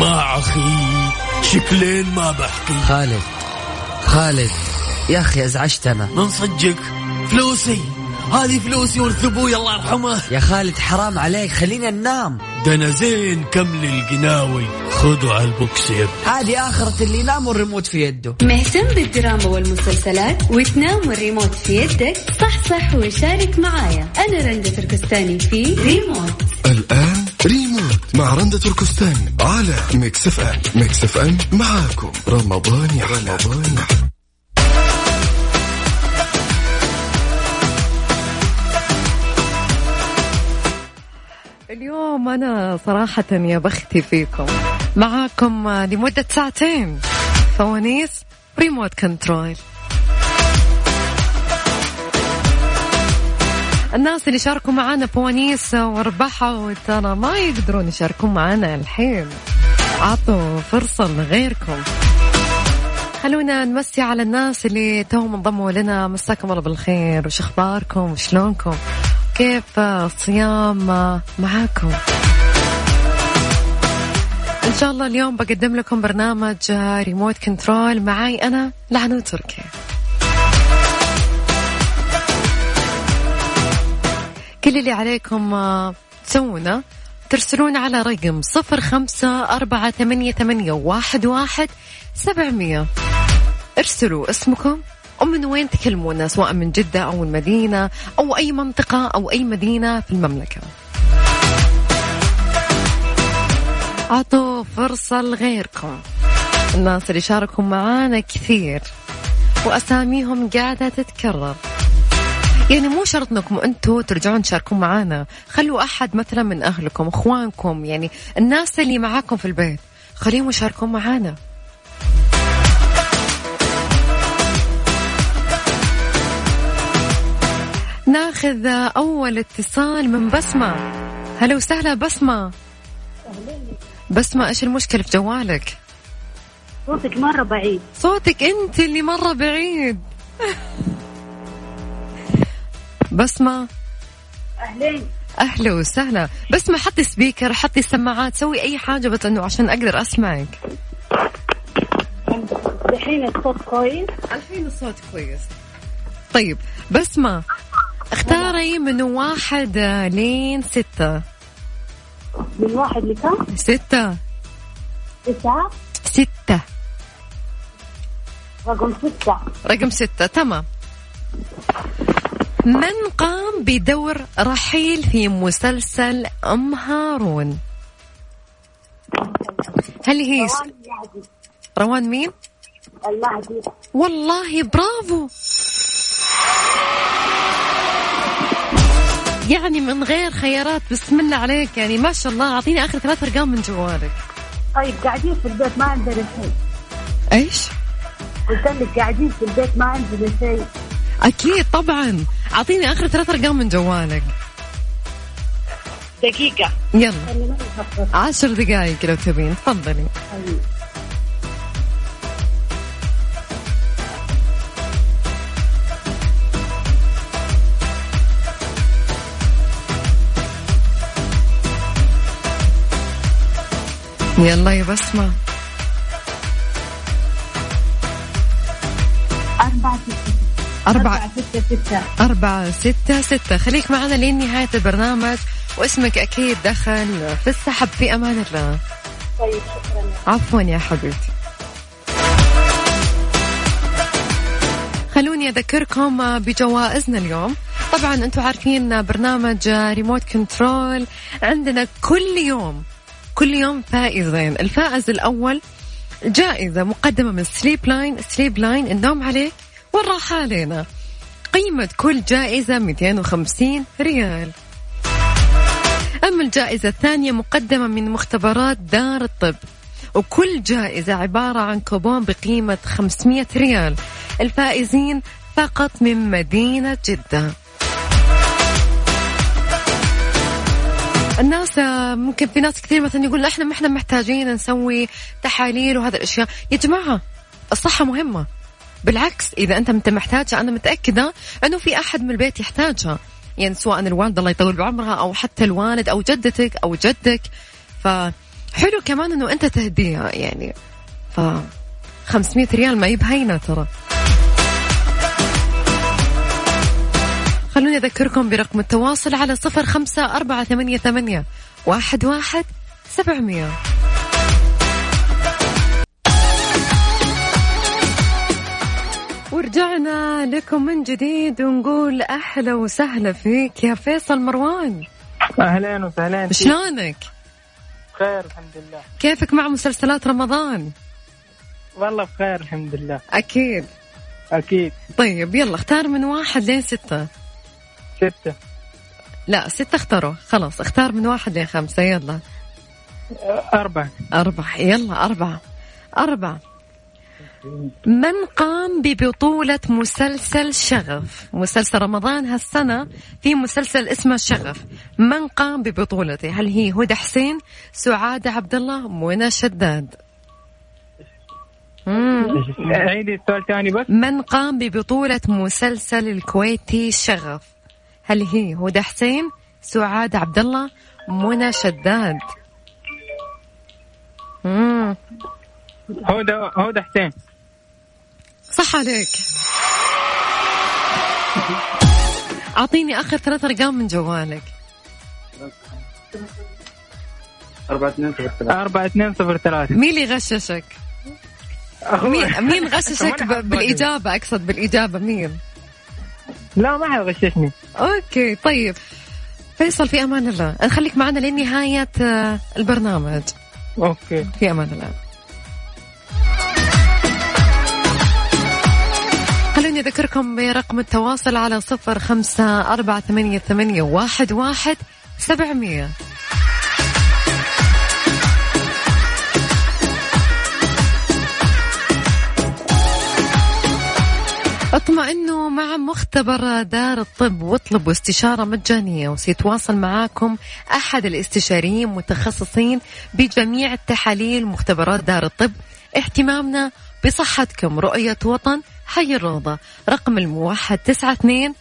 ما أخي شكلين ما بحكي. خالد خالد يا أخي أزعجتنا من صدقك؟ فلوسي. هذه فلوسي ورث أبوي الله يرحمه. يا خالد حرام عليك خلينا ننام. ده أنا زين كمل القناوي خذوا على البوكس يا هذه آخرة اللي ينام والريموت في يده. مهتم بالدراما والمسلسلات وتنام والريموت في يدك؟ صح صح وشارك معايا. أنا رندة تركستاني في ريموت. الآن ريموت مع رندة تركستاني على Mix FM. Mix FM معاكم. رمضان يا رمضان. اليوم أنا صراحة يا بختي فيكم. معاكم لمدة ساعتين. فوانيس Remote Control الناس اللي شاركوا معنا فوانيس وربحوا ترى ما يقدرون يشاركون معنا الحين. عطوا فرصة لغيركم خلونا نمسي على الناس اللي توهم انضموا لنا. مساكم الله بالخير. وش أخباركم؟ وشلونكم؟ كيف الصيام معاكم؟ إن شاء الله اليوم بقدم لكم برنامج ريموت كنترول معاي أنا لعنو تركي. كل اللي عليكم تسوونه. ترسلون على رقم صفر خمسة أربعة ثمانية, ثمانية واحد, واحد سبعمية. ارسلوا اسمكم ومن وين تكلمونا سواء من جدة أو المدينة أو أي منطقة أو أي مدينة في المملكة. أعطوا فرصة لغيركم. الناس اللي شاركوا معانا كثير وأساميهم قاعدة تتكرر. يعني مو شرط انكم أنتم ترجعون تشاركون معانا. خلوا أحد مثلا من أهلكم إخوانكم يعني الناس اللي معاكم في البيت خليهم يشاركون معانا. ناخذ أول اتصال من بسمة. هلا وسهلا بسمة. بسمة إيش المشكلة في جوالك؟ صوتك مرة بعيد. صوتك أنت اللي مرة بعيد. بسمة. أهلين. أهلا وسهلا. بسمة حطي سبيكر حطي سماعات سوي أي حاجة بس إنه عشان أقدر أسمعك. الحين الصوت كويس؟ الحين الصوت كويس. طيب بسمة اختاري من واحد لين ستة. من واحد لكم؟ ستة. تسعة ستة. رقم ستة. رقم ستة تمام. من قام بدور رحيل في مسلسل أم هارون؟ هل هي روان مين؟ المهدي. والله برافو. يعني من غير خيارات بسم الله عليك. يعني ما شاء الله أعطيني آخر ثلاث أرقام من جوالك. طيب قاعدين في البيت ما عندنا شيء. إيش؟ قلت لك قاعدين في البيت ما عندنا شيء. أكيد طبعا. أعطيني آخر ثلاث أرقام من جوالك. دقيقة. يلا. عشر دقائق لو تبين. تفضلي. يلا يا بسمة. أربعة ستة ستة. أربعة ستة ستة. خليك معنا لين نهاية البرنامج واسمك أكيد دخل في السحب في أمان الله. طيب شكرا. عفوا يا حبيبتي. خلوني أذكركم بجوائزنا اليوم. طبعا أنتم عارفين برنامج Remote Control عندنا كل يوم كل يوم فائزين. الفائز الأول جائزة مقدمة من Sleep Line Sleep Line النوم عليك والراحة علينا. قيمة كل جائزة 250 ريال. أما الجائزة الثانية مقدمة من مختبرات دار الطب. وكل جائزة عبارة عن كوبون بقيمة 500 ريال. الفائزين فقط من مدينة جدة. الناس ممكن في ناس كثير مثلا يقول إحنا ما إحنا محتاجين نسوي تحاليل وهذا الأشياء. يا جماعة الصحة مهمة. بالعكس إذا أنت انت محتاجها أنا متأكدة إنه في أحد من البيت يحتاجها. يعني سواء الوالدة الله يطول بعمرها أو حتى الوالد أو جدتك أو جدك. ف حلو كمان إنه أنت تهديها يعني. ف 500 ريال ما يبهينا ترى. خلوني أذكركم برقم التواصل على صفر خمسة أربعة ثمانية, ثمانية واحد, واحد سبعمية. ورجعنا لكم من جديد ونقول أحلى وسهلا فيك يا فيصل مروان. أهلين وسهلين شلونك؟ بخير الحمد لله. كيفك مع مسلسلات رمضان؟ والله بخير الحمد لله. أكيد. أكيد. طيب يلا اختار من واحد لين ستة. ستة. لا ستة اختاروا. خلاص اختار من واحد لين خمسة يلا. أربعة. أربعة. يلا أربعة. أربعة. من قام ببطولة مسلسل شغف؟ مسلسل رمضان هالسنة في مسلسل اسمه شغف. من قام ببطولته؟ هل هي هدى حسين سعادة عبد الله منى شداد. عيدي السؤال ثاني بس. من قام ببطولة مسلسل الكويتي شغف؟ هل هي هدى حسين سعاد عبد الله منى شداد. هدى هدى حسين. صح عليك. أعطيني آخر ثلاث أرقام من جوالك. أربعة اثنين صفر ثلاثة. مين اللي غششك؟ مين مين غششك بالإجابة؟ أقصد بالإجابة مين؟ لا ما حد غششني. okay طيب. فيصل في أمان الله. نخليك معنا لنهاية آه، البرنامج. okay. في أمان الله. خلوني أذكركم برقم التواصل على صفر خمسة أربعة ثمانية, ثمانية واحد, واحد سبعمية. اطمئنوا مع مختبر دار الطب واطلبوا استشارة مجانية. وسيتواصل معاكم أحد الاستشاريين متخصصين بجميع التحاليل مختبرات دار الطب. اهتمامنا بصحتكم رؤية وطن حي الروضة رقم الموحد تسعة اثنين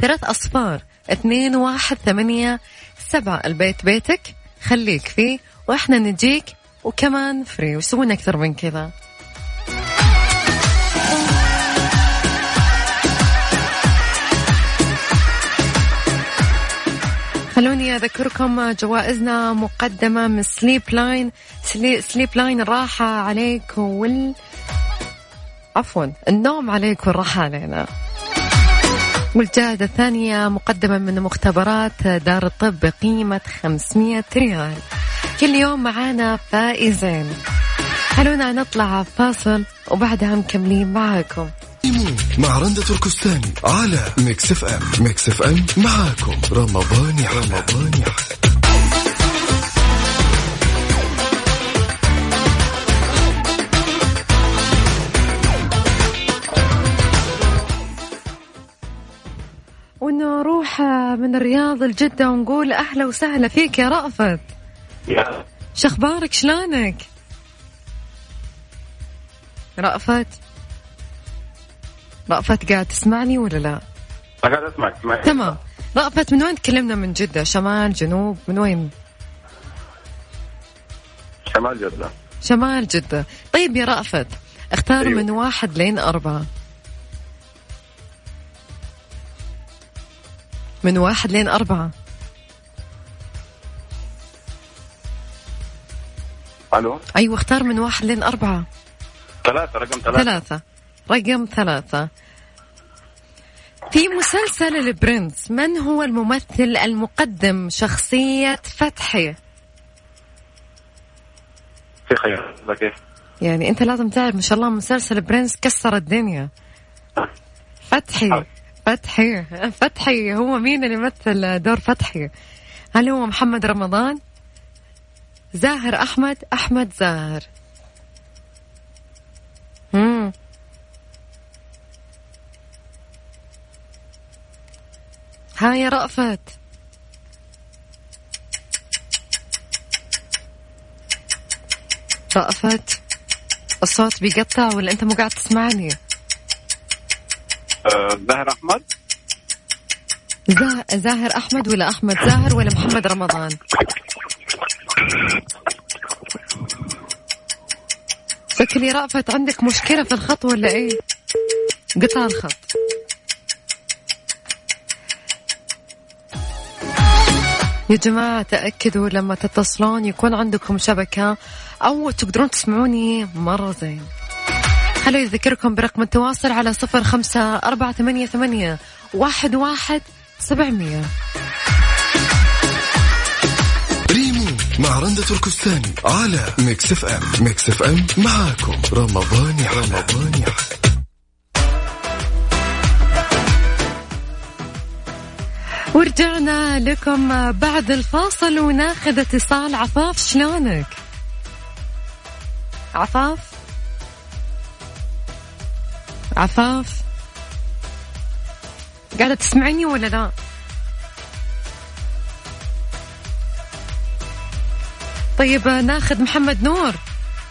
ثلاث أصفار اثنين واحد ثمانية سبعة. البيت بيتك خليك فيه وإحنا نجيك وكمان فري. ويسوون أكثر من كذا. خلوني أذكركم جوائزنا مقدمة من Sleep Line سلي Sleep Line الراحة عليك وال عفوا النوم عليك والراحة علينا. والجائزة الثانية مقدمة من مختبرات دار الطب بقيمة 500 ريال. كل يوم معانا فائزين. خلونا نطلع فاصل وبعدها مكملين معاكم. مع رندة تركستاني على Mix FM. Mix FM معاكم. رمضان رمضان يحلى من الرياض لجدة ونقول أهلا وسهلا فيك يا رأفت. شخبارك شلونك؟ رأفت؟ رأفت قاعد تسمعني ولا لا؟ قاعد أسمعك اسمعك تمام. رأفت من وين تكلمنا من جدة؟ شمال جنوب؟ من وين؟ شمال جدة. شمال جدة. طيب يا رأفت اختار أيوة. من واحد لين أربعة. من واحد لين أربعة. ألو؟ أيوة اختار من واحد لين أربعة. ثلاثة رقم ثلاثة. ثلاثة. رقم ثلاثة. في مسلسل البرنس من هو الممثل المقدم شخصية فتحي؟ في خير. كيف يعني أنت لازم تعرف ما شاء الله مسلسل برنس كسر الدنيا. فتحي. فتحي. فتحي هو مين اللي يمثل دور فتحي؟ هل هو محمد رمضان؟ زاهر أحمد؟ أحمد زاهر. مم. ها يا رأفت. رأفت الصوت بيقطع ولا أنت مو قاعد تسمعني؟ زهر أحمد. زاه- زاهر أحمد ولا أحمد زاهر ولا محمد رمضان؟ شكلي رأفت عندك مشكلة في الخط ولا إيه؟ قطع الخط. يا جماعة تأكدوا لما تتصلون يكون عندكم شبكة أو تقدرون تسمعوني مرة زين. خلوني أذكركم برقم التواصل على صفر خمسة أربعة ثمانية ثمانية واحد واحد سبعمية. ريمو مع رندة تركستاني على Mix FM. Mix FM معاكم. رمضان يحلى رمضان يحلى ورجعنا لكم بعد الفاصل وناخذ اتصال. عفاف شلونك؟ عفاف؟ عفاف؟ قاعدة تسمعني ولا لا؟ طيب ناخذ محمد نور.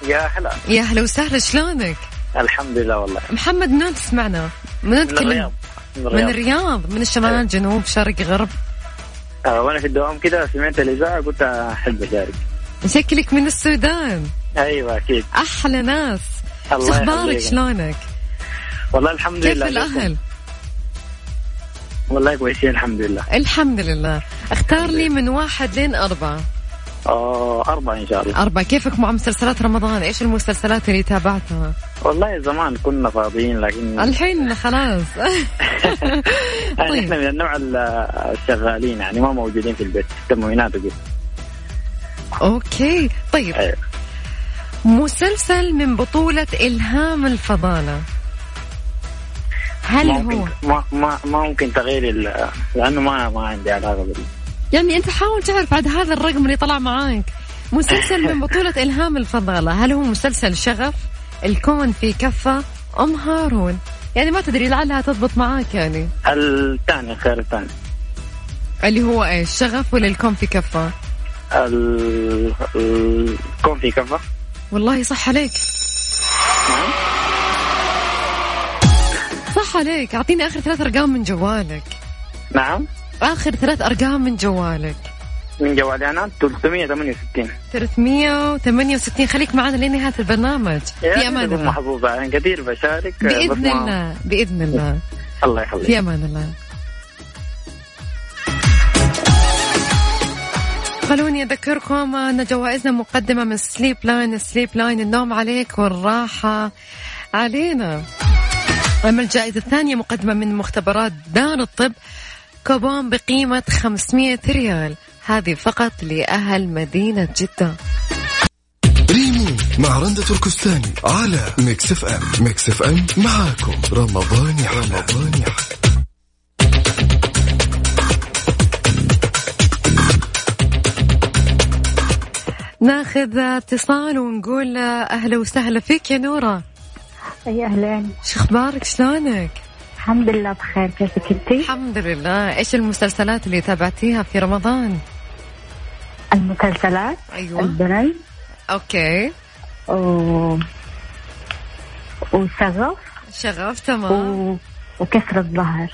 يا هلا. يا هلا وسهلا شلونك؟ الحمد لله والله. محمد من وين تسمعنا؟ من وين من؟ الرياض. من من الرياض. الرياض من الشمال جنوب شرق غرب. آه وأنا في الدوام كده سمعت الإذاعة قلت أحب أشارك. شكلك من السودان. أيوه أكيد. أحلى ناس. الله شو أخبارك. شلونك؟ والله الحمد كيف لله. الأهل؟ والله كويسين الحمد لله. الحمد لله. اختار لي من واحد لين أربعة. آه أربعة إن شاء الله. أربعة. كيفك مع مسلسلات رمضان؟ إيش المسلسلات اللي تابعتها؟ والله زمان كنا فاضيين لكن الحين خلاص. يعني طيب. إحنا من النوع ال- الشغالين يعني ما موجودين في البيت تموينات وكده أوكي. طيب. أيوة. مسلسل من بطولة إلهام الفضالة. هل ما هو؟ ممكن ما, ما, ما ممكن تغيير ال- لأنه ما ما عندي علاقة بال يعني أنت حاول تعرف بعد هذا الرقم اللي طلع معاك. مسلسل من بطولة إلهام الفضالة. هل هو مسلسل شغف؟ الكون في كفة؟ أم هارون؟ يعني ما تدري لعلها تضبط معاك يعني. الثاني الخير الثاني. اللي هو إيش؟ شغف ولا الكون في كفة؟ ال- ال- الكون في كفة. والله صح عليك. نعم. عليك. أعطيني آخر ثلاث أرقام من جوالك. نعم. آخر ثلاث أرقام من جوالك. من جوالي أنا؟ 368 368 خليك معنا لنهاية البرنامج. في أمان تكون الله. محظوظة. يعني كثير بشارك. ما- الله. بإذن الله. الله يخليك. في أمان الله. خلوني أذكركم أن جوائزنا مقدمة من Sleep Line Sleep Line النوم عليك والراحة علينا. أما الجائزة الثانية مقدمة من مختبرات دار الطب كوبون بقيمة 500 ريال. هذه فقط لأهل مدينة جدة. ريمو مع رندة تركستاني على Mix FM. Mix FM معاكم. رمضان يحلى. رمضان يحلى. ناخذ اتصال ونقول أهلا وسهلا فيك يا نورة. يا أهلين. شو أخبارك؟ شلونك؟ الحمد لله بخير. كيفك انتي؟ الحمد لله. إيش المسلسلات اللي تابعتيها في رمضان؟ المسلسلات؟ أيوه. البرنس. Okay. و... وشغف. شغف تمام. و... وكسرة ظهر.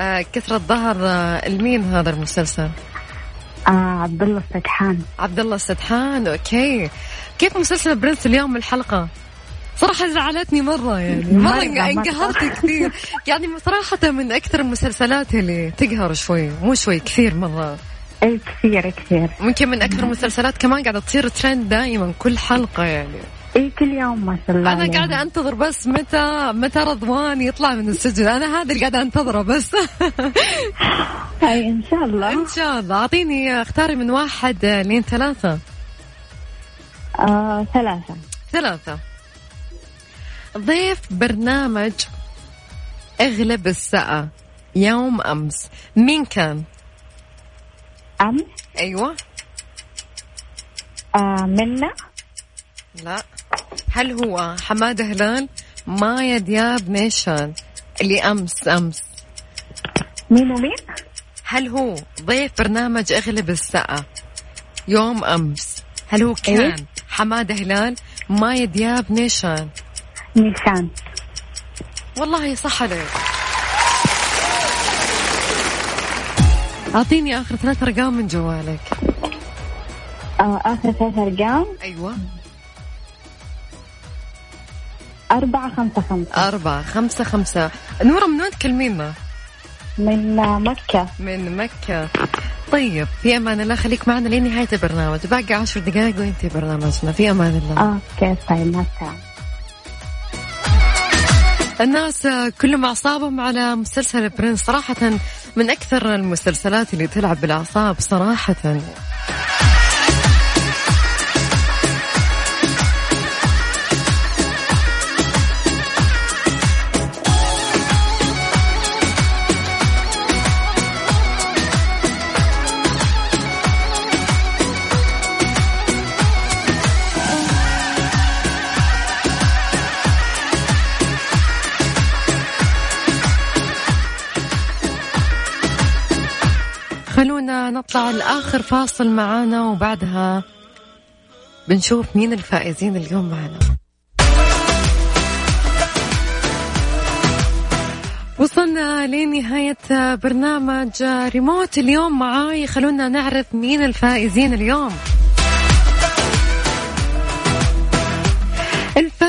آه كسرة ظهر آه المين هذا المسلسل؟ آه عبد الله السدحان. عبد الله السدحان. Okay. كيف مسلسل برنس اليوم الحلقة؟ صراحة زعلتني مرة يعني. مرة. انقهرت كثير. يعني صراحة من أكثر المسلسلات اللي تقهر شوي. مو شوي كثير مرة. اي كثير كثير. ممكن من أكثر المسلسلات كمان قاعدة تصير ترند دائما كل حلقة يعني. اي كل يوم ما شاء الله أنا عليها. قاعدة أنتظر بس متى متى رضوان يطلع من السجن. أنا هذا اللي قاعدة أنتظره بس. اي إن شاء الله. إن شاء الله. أعطيني اختاري من واحد لين ثلاثة. آه ثلاثة. ثلاثة. ضيف برنامج أغلب الساعة يوم أمس. مين كان؟ أمس أيوه. آه منا لا. هل هو حماده هلال؟ مايا دياب نيشان اللي أمس أمس. مين ومين؟ هل هو ضيف برنامج أغلب الساعة يوم أمس؟ هل هو كان إيه؟ حماده هلال مايا دياب نيشان نيشان والله صح عليك. أعطيني آخر ثلاث أرقام من جوالك. آه آخر ثلاث أرقام؟ أيوه. أربعة خمسة خمسة. أربعة خمسة خمسة. نورة من وين تكلمينا؟ من مكة. من مكة. طيب في أمان الله خليك معنا لنهاية البرنامج. باقي عشر دقائق وانتي برنامجنا. في أمان الله. أوكي طيب مع السلامة. الناس كلهم أعصابهم على مسلسل برنس صراحة من أكثر المسلسلات اللي تلعب بالأعصاب صراحة. نطلع لآخر فاصل معانا وبعدها بنشوف مين الفائزين اليوم معنا. وصلنا لنهاية برنامج ريموت اليوم معاي. خلونا نعرف مين الفائزين اليوم.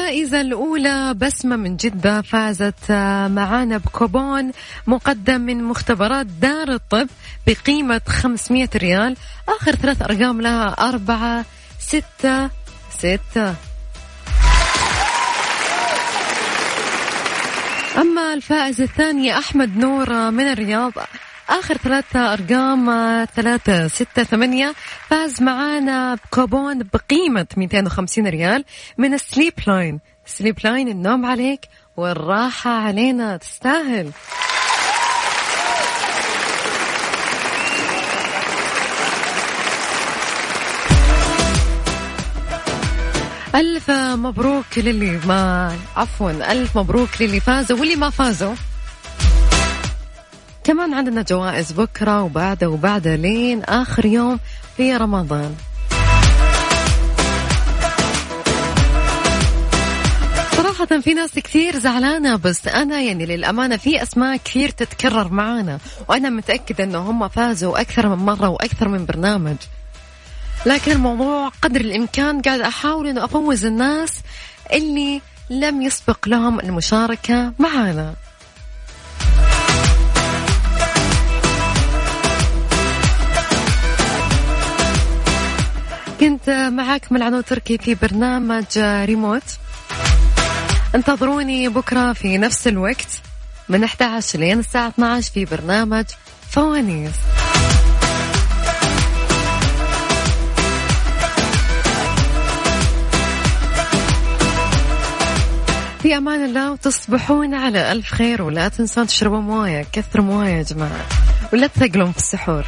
الفائزة الأولى بسمة من جدة فازت معانا بكوبون مقدم من مختبرات دار الطب بقيمة 500 ريال. آخر ثلاث أرقام لها أربعة ستة ستة. أما الفائزة الثانية أحمد نور من الرياض. آخر ثلاثة أرقام ثلاثة ستة ثمانية. فاز معانا بكوبون بقيمة 250 ريال من Sleep Line سليب لاين النوم عليك والراحة علينا تستاهل. ألف مبروك للي ما عفوا ألف مبروك للي فازوا واللي ما فازوا. كمان عندنا جوائز بكرة وبعده وبعده لين آخر يوم في رمضان. صراحة في ناس كثير زعلانة بس أنا يعني للأمانة في أسماء كثير تتكرر معانا وأنا متأكدة أنه هم فازوا أكثر من مرة وأكثر من برنامج. لكن الموضوع قدر الإمكان قاعد أحاول أنه أفوز الناس اللي لم يسبق لهم المشاركة معنا كنت معك من عنو تركي في برنامج ريموت. انتظروني بكرة في نفس الوقت من 11 لين الساعة 12 في برنامج فوانيس. في أمان الله وتصبحون على ألف خير ولا تنسون تشربوا موية كثروا موية يا جماعة ولا تثقلون في السحور.